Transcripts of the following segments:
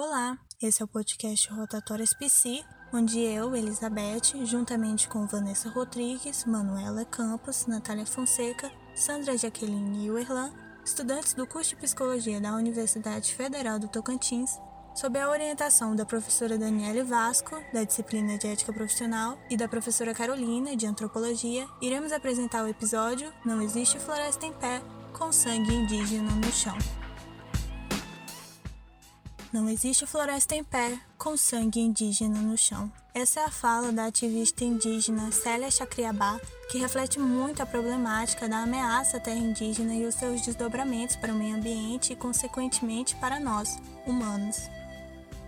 Olá, esse é o podcast Rotatórias PC, onde eu, Elizabeth, juntamente com Vanessa Rodrigues, Manuela Campos, Natália Fonseca, Sandra Jaqueline e Werlan, estudantes do curso de Psicologia da Universidade Federal do Tocantins, sob a orientação da professora Daniele Vasco, da disciplina de Ética Profissional, e da professora Carolina, de Antropologia, iremos apresentar o episódio Não Existe Floresta em Pé, com sangue indígena no chão. Não existe floresta em pé com sangue indígena no chão. Essa é a fala da ativista indígena Célia Chacriabá, que reflete muito a problemática da ameaça à terra indígena e os seus desdobramentos para o meio ambiente e, consequentemente, para nós, humanos.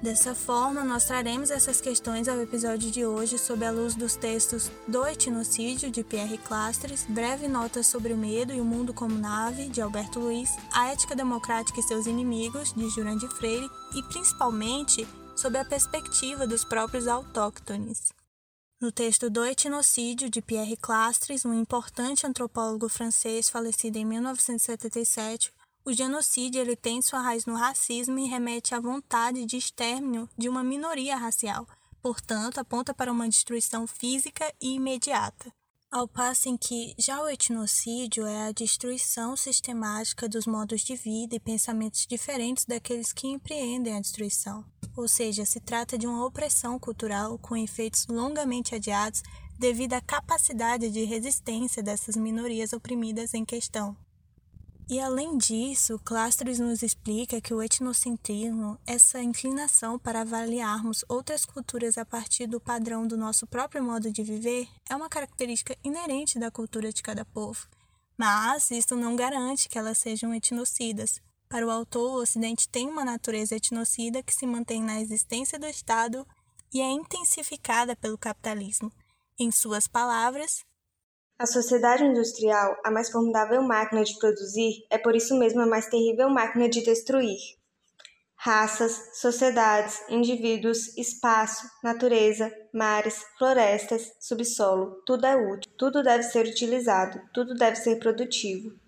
Dessa forma, nós traremos essas questões ao episódio de hoje sob a luz dos textos Do Etnocídio, de Pierre Clastres, Breve Nota sobre o Medo e o Mundo como Nave, de Alberto Luiz, A Ética Democrática e Seus Inimigos, de Jurandir Freire, e principalmente sob a perspectiva dos próprios autóctones. No texto Do Etnocídio, de Pierre Clastres, um importante antropólogo francês falecido em 1977, o genocídio ele tem sua raiz no racismo e remete à vontade de extermínio de uma minoria racial, portanto, aponta para uma destruição física e imediata. Ao passo em que já o etnocídio é a destruição sistemática dos modos de vida e pensamentos diferentes daqueles que empreendem a destruição. Ou seja, se trata de uma opressão cultural com efeitos longamente adiados devido à capacidade de resistência dessas minorias oprimidas em questão. E além disso, Clastres nos explica que o etnocentrismo, essa inclinação para avaliarmos outras culturas a partir do padrão do nosso próprio modo de viver, é uma característica inerente da cultura de cada povo. Mas isso não garante que elas sejam etnocidas. Para o autor, o Ocidente tem uma natureza etnocida que se mantém na existência do Estado e é intensificada pelo capitalismo. Em suas palavras, a sociedade industrial, a mais formidável máquina de produzir, é por isso mesmo a mais terrível máquina de destruir. Raças, sociedades, indivíduos, espaço, natureza, mares, florestas, subsolo, tudo é útil, tudo deve ser utilizado, tudo deve ser produtivo.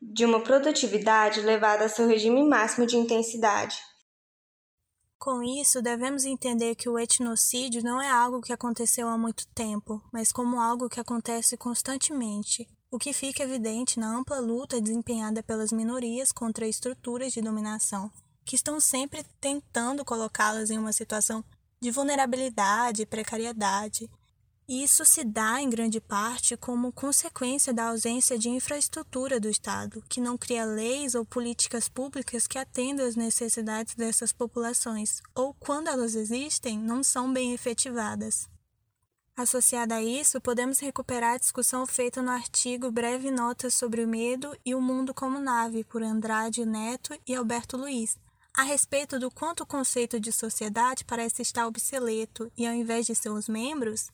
De uma produtividade levada a seu regime máximo de intensidade, com isso, devemos entender que o etnocídio não é algo que aconteceu há muito tempo, mas como algo que acontece constantemente, o que fica evidente na ampla luta desempenhada pelas minorias contra estruturas de dominação, que estão sempre tentando colocá-las em uma situação de vulnerabilidade e precariedade, isso se dá, em grande parte, como consequência da ausência de infraestrutura do Estado, que não cria leis ou políticas públicas que atendam às necessidades dessas populações, ou, quando elas existem, não são bem efetivadas. Associada a isso, podemos recuperar a discussão feita no artigo Breve Nota sobre o Medo e o Mundo como Nave, por Andrade Neto e Alberto Luiz, a respeito do quanto o conceito de sociedade parece estar obsoleto e, ao invés de seus membros,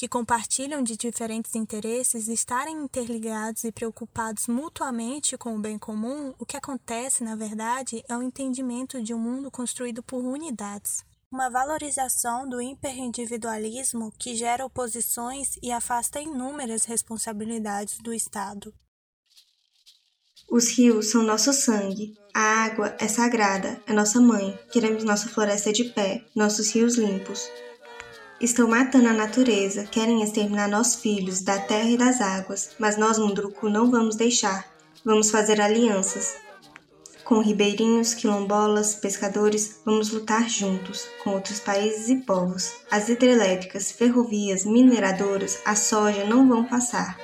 que compartilham de diferentes interesses estarem interligados e preocupados mutuamente com o bem comum, o que acontece, na verdade, é o entendimento de um mundo construído por unidades. Uma valorização do hiperindividualismo que gera oposições e afasta inúmeras responsabilidades do Estado. Os rios são nosso sangue. A água é sagrada, é nossa mãe. Queremos nossa floresta de pé, nossos rios limpos. Estão matando a natureza, querem exterminar nossos filhos da terra e das águas, mas nós, Munduruku, não vamos deixar. Vamos fazer alianças. Com ribeirinhos, quilombolas, pescadores, vamos lutar juntos, com outros países e povos. As hidrelétricas, ferrovias, mineradoras, a soja não vão passar.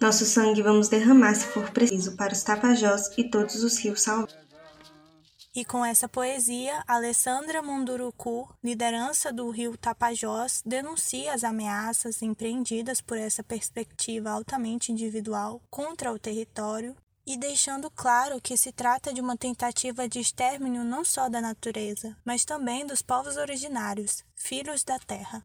Nosso sangue vamos derramar se for preciso para os tapajós e todos os rios salvados. E com essa poesia, Alessandra Munduruku, liderança do rio Tapajós, denuncia as ameaças empreendidas por essa perspectiva altamente individual contra o território e deixando claro que se trata de uma tentativa de extermínio não só da natureza, mas também dos povos originários, filhos da terra.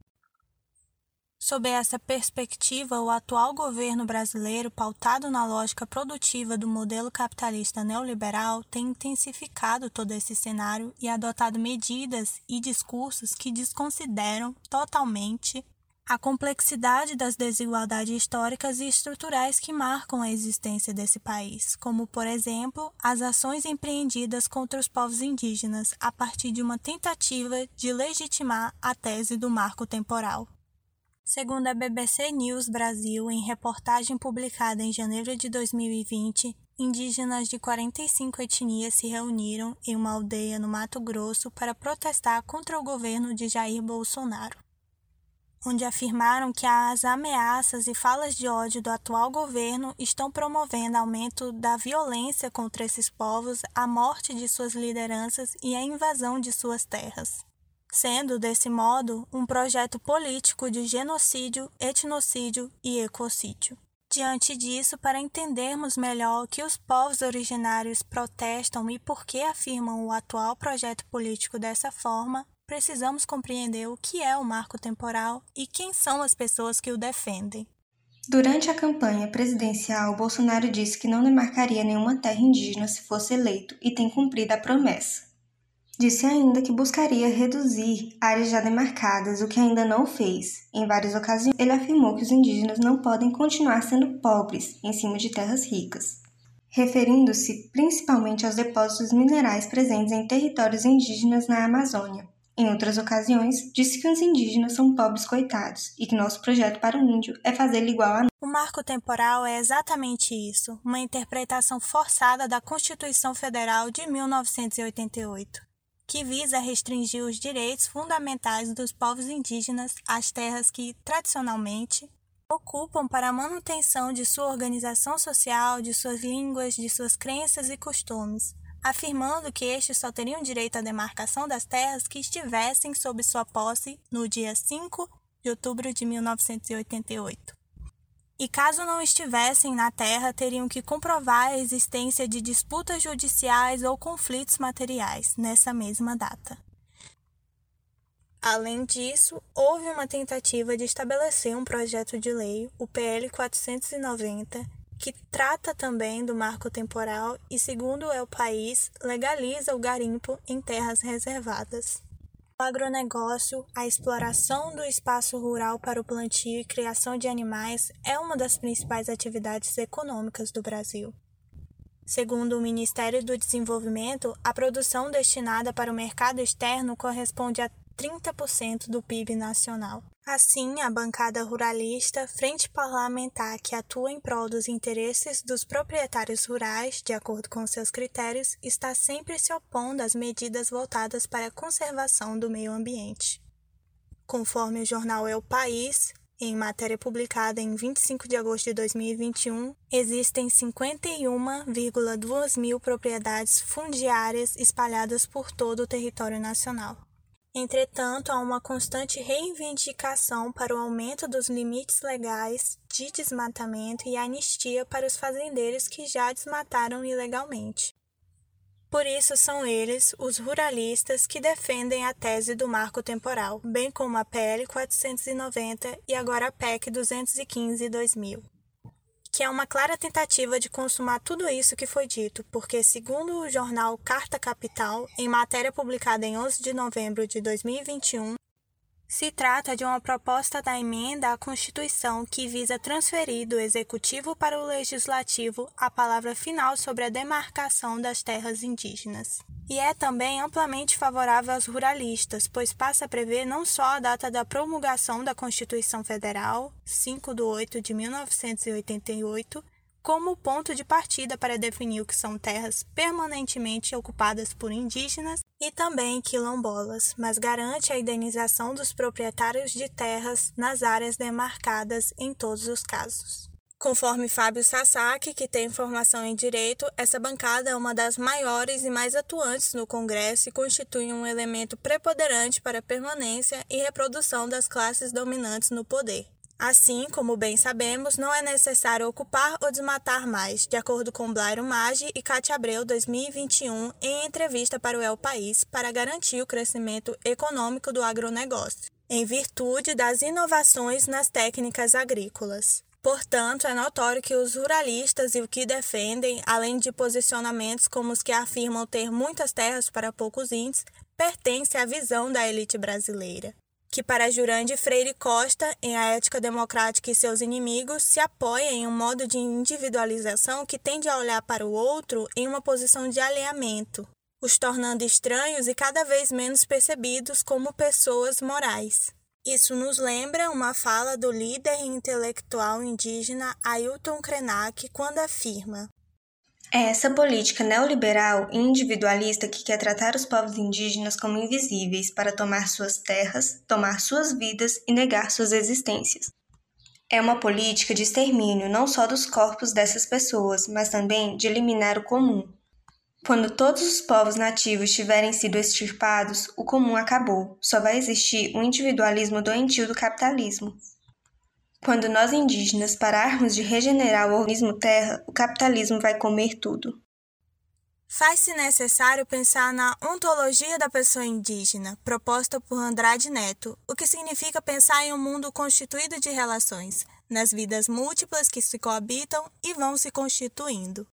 Sob essa perspectiva, o atual governo brasileiro, pautado na lógica produtiva do modelo capitalista neoliberal, tem intensificado todo esse cenário e adotado medidas e discursos que desconsideram totalmente a complexidade das desigualdades históricas e estruturais que marcam a existência desse país, como, por exemplo, as ações empreendidas contra os povos indígenas a partir de uma tentativa de legitimar a tese do marco temporal. Segundo a BBC News Brasil, em reportagem publicada em janeiro de 2020, indígenas de 45 etnias se reuniram em uma aldeia no Mato Grosso para protestar contra o governo de Jair Bolsonaro onde afirmaram que as ameaças e falas de ódio do atual governo estão promovendo aumento da violência contra esses povos, a morte de suas lideranças e a invasão de suas terras. Sendo, desse modo, um projeto político de genocídio, etnocídio e ecocídio. Diante disso, para entendermos melhor que os povos originários protestam e por que afirmam o atual projeto político dessa forma, precisamos compreender o que é o marco temporal e quem são as pessoas que o defendem. Durante a campanha presidencial, Bolsonaro disse que não demarcaria nenhuma terra indígena se fosse eleito e tem cumprido a promessa. Disse ainda que buscaria reduzir áreas já demarcadas, o que ainda não fez. Em várias ocasiões, ele afirmou que os indígenas não podem continuar sendo pobres em cima de terras ricas, referindo-se principalmente aos depósitos minerais presentes em territórios indígenas na Amazônia. Em outras ocasiões, disse que os indígenas são pobres coitados e que nosso projeto para o índio é fazê-lo igual a O marco temporal é exatamente isso, uma interpretação forçada da Constituição Federal de 1988, que visa restringir os direitos fundamentais dos povos indígenas às terras que, tradicionalmente, ocupam para a manutenção de sua organização social, de suas línguas, de suas crenças e costumes afirmando que estes só teriam direito à demarcação das terras que estivessem sob sua posse no dia 5 de outubro de 1988. E caso não estivessem na terra, teriam que comprovar a existência de disputas judiciais ou conflitos materiais nessa mesma data. Além disso, houve uma tentativa de estabelecer um projeto de lei, o PL 490, que trata também do marco temporal e, segundo o país, legaliza o garimpo em terras reservadas. O agronegócio, a exploração do espaço rural para o plantio e criação de animais é uma das principais atividades econômicas do Brasil. Segundo o Ministério do Desenvolvimento, a produção destinada para o mercado externo corresponde a 30% do PIB nacional. Assim, a bancada ruralista, frente parlamentar que atua em prol dos interesses dos proprietários rurais, de acordo com seus critérios, está sempre se opondo às medidas voltadas para a conservação do meio ambiente. Conforme o jornal É o País, em matéria publicada em 25 de agosto de 2021, existem 51,2 mil propriedades fundiárias espalhadas por todo o território nacional. Entretanto, há uma constante reivindicação para o aumento dos limites legais de desmatamento e anistia para os fazendeiros que já desmataram ilegalmente. Por isso são eles, os ruralistas, que defendem a tese do marco temporal, bem como a PL 490 e agora a PEC 215/2000 que é uma clara tentativa de consumar tudo isso que foi dito, porque, segundo o jornal Carta Capital, em matéria publicada em 11 de novembro de 2021, se trata de uma proposta da emenda à Constituição que visa transferir do Executivo para o Legislativo a palavra final sobre a demarcação das terras indígenas e é também amplamente favorável aos ruralistas, pois passa a prever não só a data da promulgação da Constituição Federal, 5 de 8 de 1988, como ponto de partida para definir o que são terras permanentemente ocupadas por indígenas e também quilombolas, mas garante a indenização dos proprietários de terras nas áreas demarcadas em todos os casos. Conforme Fábio Sasaki, que tem formação em direito, essa bancada é uma das maiores e mais atuantes no Congresso e constitui um elemento preponderante para a permanência e reprodução das classes dominantes no poder. Assim, como bem sabemos, não é necessário ocupar ou desmatar mais, de acordo com Blairo Maggi e Cátia Abreu 2021 em entrevista para o El País, para garantir o crescimento econômico do agronegócio, em virtude das inovações nas técnicas agrícolas. Portanto, é notório que os ruralistas e o que defendem, além de posicionamentos como os que afirmam ter muitas terras para poucos índios, pertence à visão da elite brasileira. que para Jurande Freire Costa, em A Ética Democrática e seus Inimigos, se apoia em um modo de individualização que tende a olhar para o outro em uma posição de alinhamento, os tornando estranhos e cada vez menos percebidos como pessoas morais. Isso nos lembra uma fala do líder intelectual indígena Ailton Krenak quando afirma: é essa política neoliberal e individualista que quer tratar os povos indígenas como invisíveis para tomar suas terras, tomar suas vidas e negar suas existências. É uma política de extermínio não só dos corpos dessas pessoas, mas também de eliminar o comum. Quando todos os povos nativos tiverem sido extirpados, o comum acabou, só vai existir um individualismo doentio do capitalismo. Quando nós indígenas pararmos de regenerar o organismo terra, o capitalismo vai comer tudo. Faz-se necessário pensar na ontologia da pessoa indígena, proposta por Andrade Neto, o que significa pensar em um mundo constituído de relações, nas vidas múltiplas que se coabitam e vão se constituindo.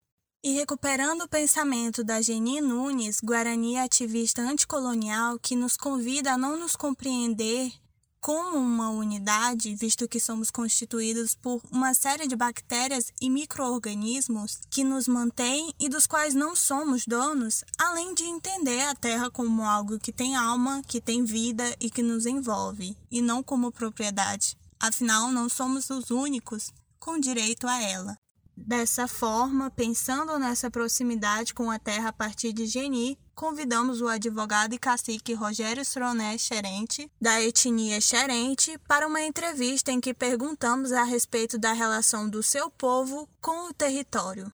E recuperando o pensamento da Geni Nunes, guarani ativista anticolonial, que nos convida a não nos compreender como uma unidade, visto que somos constituídos por uma série de bactérias e microorganismos que nos mantêm e dos quais não somos donos, além de entender a Terra como algo que tem alma, que tem vida e que nos envolve, e não como propriedade. Afinal, não somos os únicos com direito a ela. Dessa forma, pensando nessa proximidade com a terra a partir de Geni, convidamos o advogado e cacique Rogério Sroné Xerente, da etnia Xerente, para uma entrevista em que perguntamos a respeito da relação do seu povo com o território.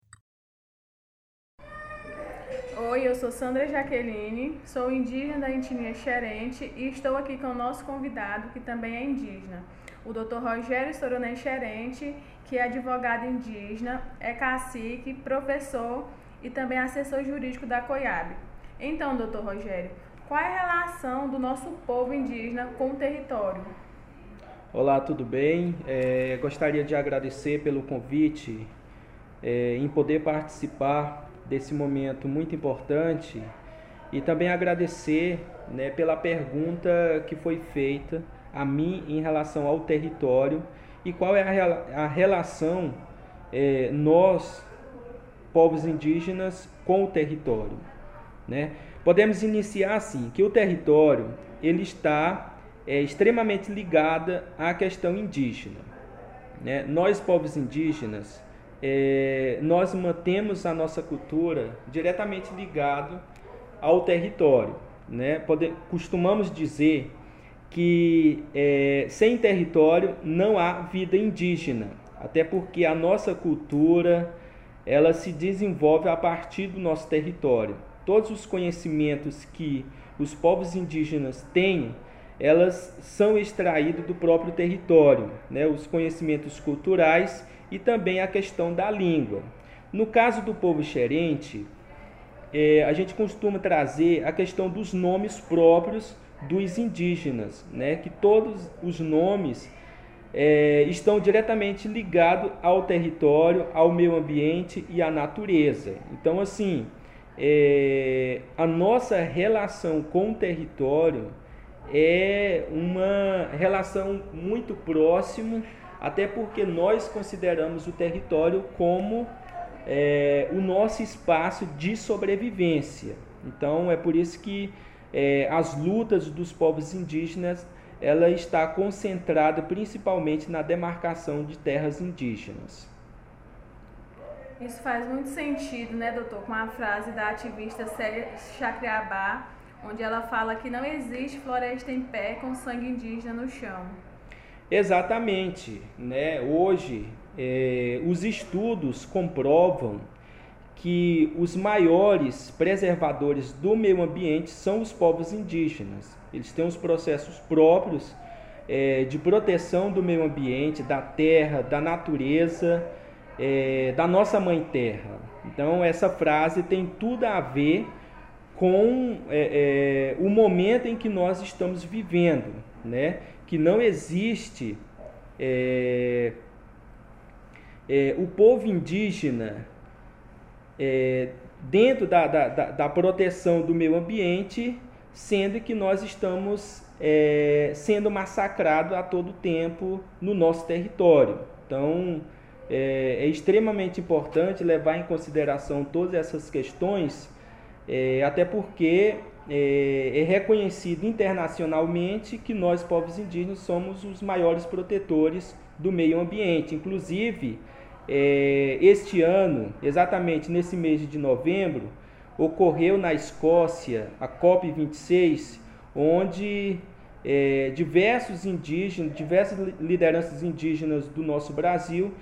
Oi, eu sou Sandra Jaqueline, sou indígena da etnia Xerente e estou aqui com o nosso convidado, que também é indígena, o Dr. Rogério Soroné Xerente, que é advogado indígena, é cacique, professor e também assessor jurídico da COIAB. Então, doutor Rogério, qual é a relação do nosso povo indígena com o território? Olá, tudo bem? É, gostaria de agradecer pelo convite é, em poder participar desse momento muito importante e também agradecer né, pela pergunta que foi feita a mim em relação ao território e qual é a, a relação é, nós, povos indígenas, com o território. Né? Podemos iniciar assim, que o território ele está é, extremamente ligado à questão indígena. Né? Nós, povos indígenas, é, nós mantemos a nossa cultura diretamente ligado ao território. Né? Pode, costumamos dizer que é, sem território não há vida indígena, até porque a nossa cultura ela se desenvolve a partir do nosso território. Todos os conhecimentos que os povos indígenas têm, elas são extraídos do próprio território, né? os conhecimentos culturais e também a questão da língua. No caso do povo xerente, é, a gente costuma trazer a questão dos nomes próprios dos indígenas, né? que todos os nomes é, estão diretamente ligados ao território, ao meio ambiente e à natureza. Então, assim, é, a nossa relação com o território é uma relação muito próxima, até porque nós consideramos o território como é, o nosso espaço de sobrevivência. Então, é por isso que é, as lutas dos povos indígenas ela está concentrada principalmente na demarcação de terras indígenas. Isso faz muito sentido, né, doutor, com a frase da ativista Célia Chacriabá, onde ela fala que não existe floresta em pé com sangue indígena no chão. Exatamente, né? Hoje é, os estudos comprovam que os maiores preservadores do meio ambiente são os povos indígenas. Eles têm os processos próprios é, de proteção do meio ambiente, da terra, da natureza, é, da nossa mãe terra. Então, essa frase tem tudo a ver com é, é o momento em que nós estamos vivendo, né? que não existe é, é, o povo indígena é, dentro da, da, da, proteção do meio ambiente, sendo que nós estamos é, sendo massacrados a todo tempo no nosso território. Então, é, é extremamente importante levar em consideração todas essas questões, é, até porque é, é, reconhecido internacionalmente que nós, povos indígenas, somos os maiores protetores do meio ambiente. Inclusive, é, este ano, exatamente nesse mês de novembro, ocorreu na Escócia a COP26, onde é, diversos indígenas, diversas lideranças indígenas do nosso Brasil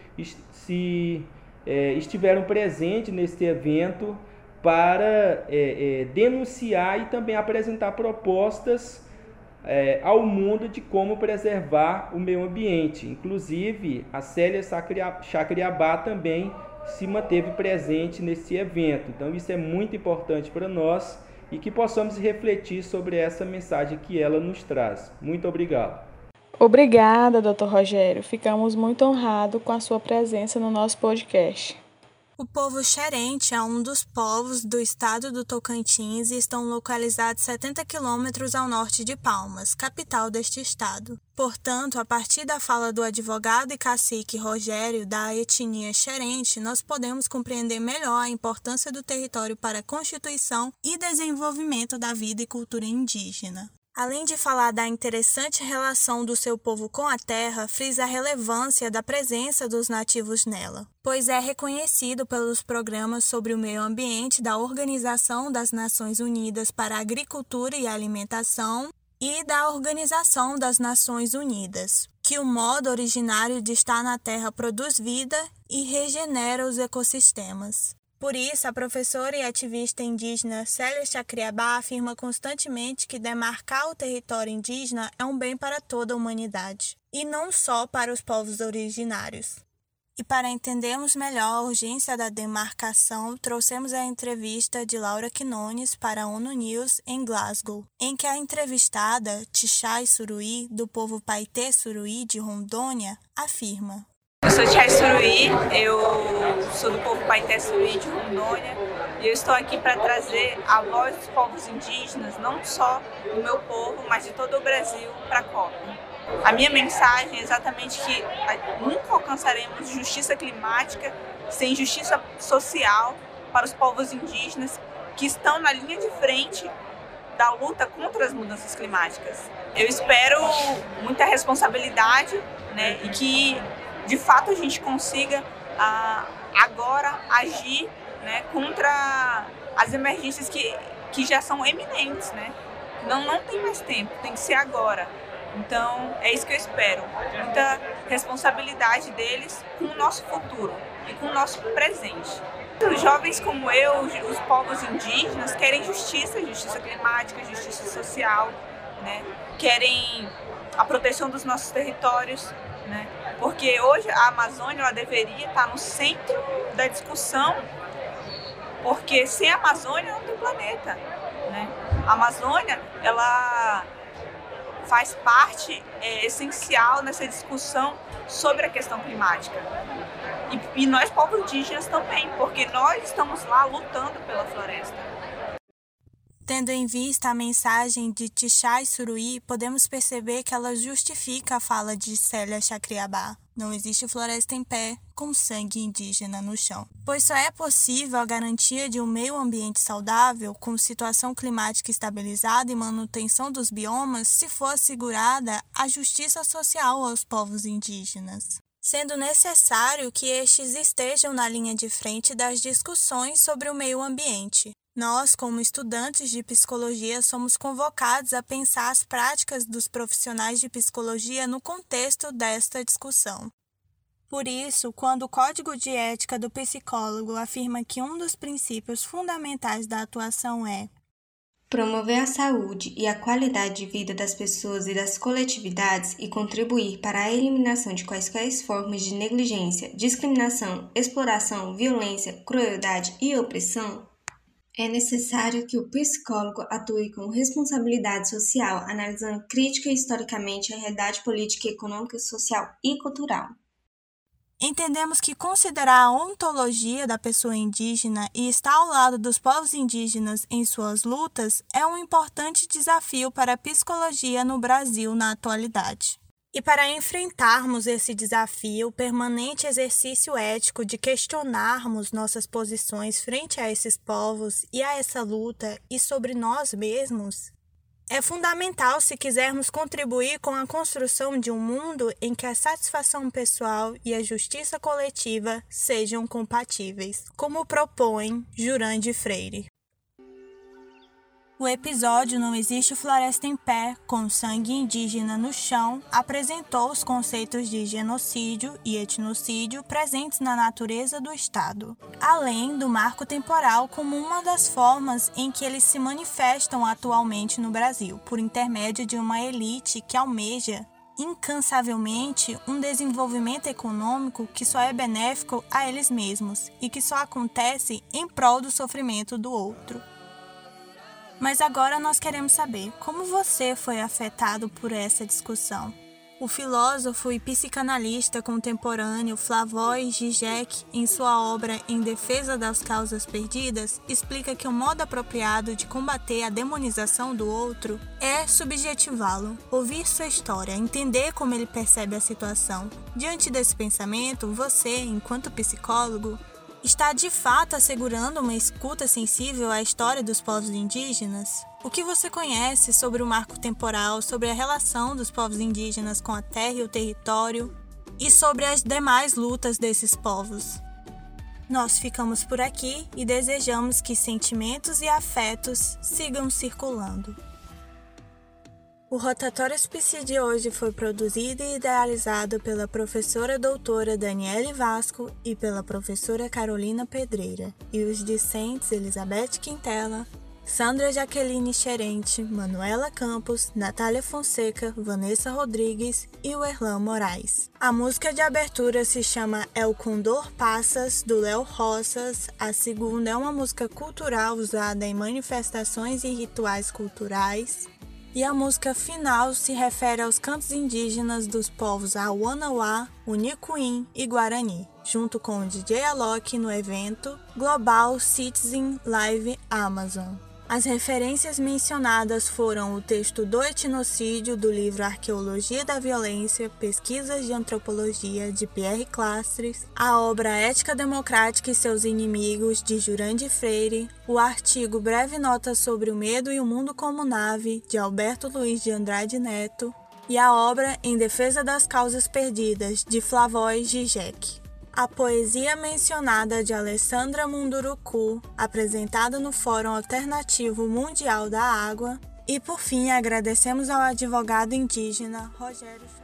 se é, estiveram presentes neste evento para é, é, denunciar e também apresentar propostas é, ao mundo de como preservar o meio ambiente. Inclusive, a Célia Chacriabá também se manteve presente nesse evento. Então, isso é muito importante para nós e que possamos refletir sobre essa mensagem que ela nos traz. Muito obrigado. Obrigada, Dr. Rogério. Ficamos muito honrados com a sua presença no nosso podcast. O povo xerente é um dos povos do estado do Tocantins e estão localizados 70 quilômetros ao norte de Palmas, capital deste estado. Portanto, a partir da fala do advogado e cacique Rogério da etnia xerente, nós podemos compreender melhor a importância do território para a constituição e desenvolvimento da vida e cultura indígena. Além de falar da interessante relação do seu povo com a terra, frisa a relevância da presença dos nativos nela, pois é reconhecido pelos programas sobre o meio ambiente da Organização das Nações Unidas para a Agricultura e Alimentação e da Organização das Nações Unidas, que o modo originário de estar na Terra produz vida e regenera os ecossistemas. Por isso, a professora e ativista indígena Célia Chacriabá afirma constantemente que demarcar o território indígena é um bem para toda a humanidade, e não só para os povos originários. E para entendermos melhor a urgência da demarcação, trouxemos a entrevista de Laura Quinones para a ONU News em Glasgow, em que a entrevistada, Tixai Suruí, do povo Paité Suruí de Rondônia, afirma: eu sou Tia Suruí, eu sou do povo Paité Suruí de Rondônia e eu estou aqui para trazer a voz dos povos indígenas, não só do meu povo, mas de todo o Brasil, para a COP. A minha mensagem é exatamente que nunca alcançaremos justiça climática sem justiça social para os povos indígenas que estão na linha de frente da luta contra as mudanças climáticas. Eu espero muita responsabilidade né, e que de fato a gente consiga ah, agora agir né, contra as emergências que, que já são eminentes, né? Não, não tem mais tempo, tem que ser agora. Então, é isso que eu espero. Muita responsabilidade deles com o nosso futuro e com o nosso presente. Os jovens como eu, os povos indígenas, querem justiça, justiça climática, justiça social, né? querem a proteção dos nossos territórios, né? Porque hoje a Amazônia ela deveria estar no centro da discussão, porque sem a Amazônia não tem planeta, né? A Amazônia ela faz parte é, essencial nessa discussão sobre a questão climática. E, e nós, povos indígenas, também, porque nós estamos lá lutando pela floresta. Tendo em vista a mensagem de Tichai Suruí, podemos perceber que ela justifica a fala de Célia Chacriabá. Não existe floresta em pé com sangue indígena no chão, pois só é possível a garantia de um meio ambiente saudável, com situação climática estabilizada e manutenção dos biomas, se for assegurada a justiça social aos povos indígenas. Sendo necessário que estes estejam na linha de frente das discussões sobre o meio ambiente, nós, como estudantes de psicologia, somos convocados a pensar as práticas dos profissionais de psicologia no contexto desta discussão. Por isso, quando o Código de Ética do Psicólogo afirma que um dos princípios fundamentais da atuação é promover a saúde e a qualidade de vida das pessoas e das coletividades e contribuir para a eliminação de quaisquer formas de negligência, discriminação, exploração, violência, crueldade e opressão, é necessário que o psicólogo atue com responsabilidade social, analisando crítica e historicamente a realidade política, econômica, social e cultural. Entendemos que considerar a ontologia da pessoa indígena e estar ao lado dos povos indígenas em suas lutas é um importante desafio para a psicologia no Brasil na atualidade. E para enfrentarmos esse desafio, o permanente exercício ético de questionarmos nossas posições frente a esses povos e a essa luta e sobre nós mesmos, é fundamental se quisermos contribuir com a construção de um mundo em que a satisfação pessoal e a justiça coletiva sejam compatíveis, como propõe Jurandir Freire. O episódio Não Existe Floresta em Pé, com sangue indígena no chão, apresentou os conceitos de genocídio e etnocídio presentes na natureza do Estado, além do marco temporal como uma das formas em que eles se manifestam atualmente no Brasil, por intermédio de uma elite que almeja incansavelmente um desenvolvimento econômico que só é benéfico a eles mesmos e que só acontece em prol do sofrimento do outro. Mas agora nós queremos saber como você foi afetado por essa discussão. O filósofo e psicanalista contemporâneo Slavoj Žižek, em sua obra Em Defesa das Causas Perdidas, explica que o modo apropriado de combater a demonização do outro é subjetivá-lo, ouvir sua história, entender como ele percebe a situação. Diante desse pensamento, você, enquanto psicólogo, está de fato assegurando uma escuta sensível à história dos povos indígenas? O que você conhece sobre o marco temporal, sobre a relação dos povos indígenas com a terra e o território e sobre as demais lutas desses povos? Nós ficamos por aqui e desejamos que sentimentos e afetos sigam circulando. O Rotatório SPC de hoje foi produzido e idealizado pela professora doutora Daniele Vasco e pela professora Carolina Pedreira, e os discentes Elizabeth Quintela, Sandra Jaqueline Xerente, Manuela Campos, Natália Fonseca, Vanessa Rodrigues e o Erlan Moraes. A música de abertura se chama El Condor Passas, do Léo Roças. A segunda é uma música cultural usada em manifestações e rituais culturais. E a música final se refere aos cantos indígenas dos povos Awanawá, Unicuim e Guarani, junto com o DJ Alok no evento Global Citizen Live Amazon. As referências mencionadas foram o texto do etnocídio do livro Arqueologia da Violência, Pesquisas de Antropologia, de Pierre Clastres, a obra Ética Democrática e seus Inimigos, de Jurandir Freire, o artigo Breve Nota sobre o Medo e o Mundo como Nave, de Alberto Luiz de Andrade Neto, e a obra Em Defesa das Causas Perdidas, de Flavóis Zizek. A poesia mencionada de Alessandra Munduruku, apresentada no Fórum Alternativo Mundial da Água. E por fim, agradecemos ao advogado indígena Rogério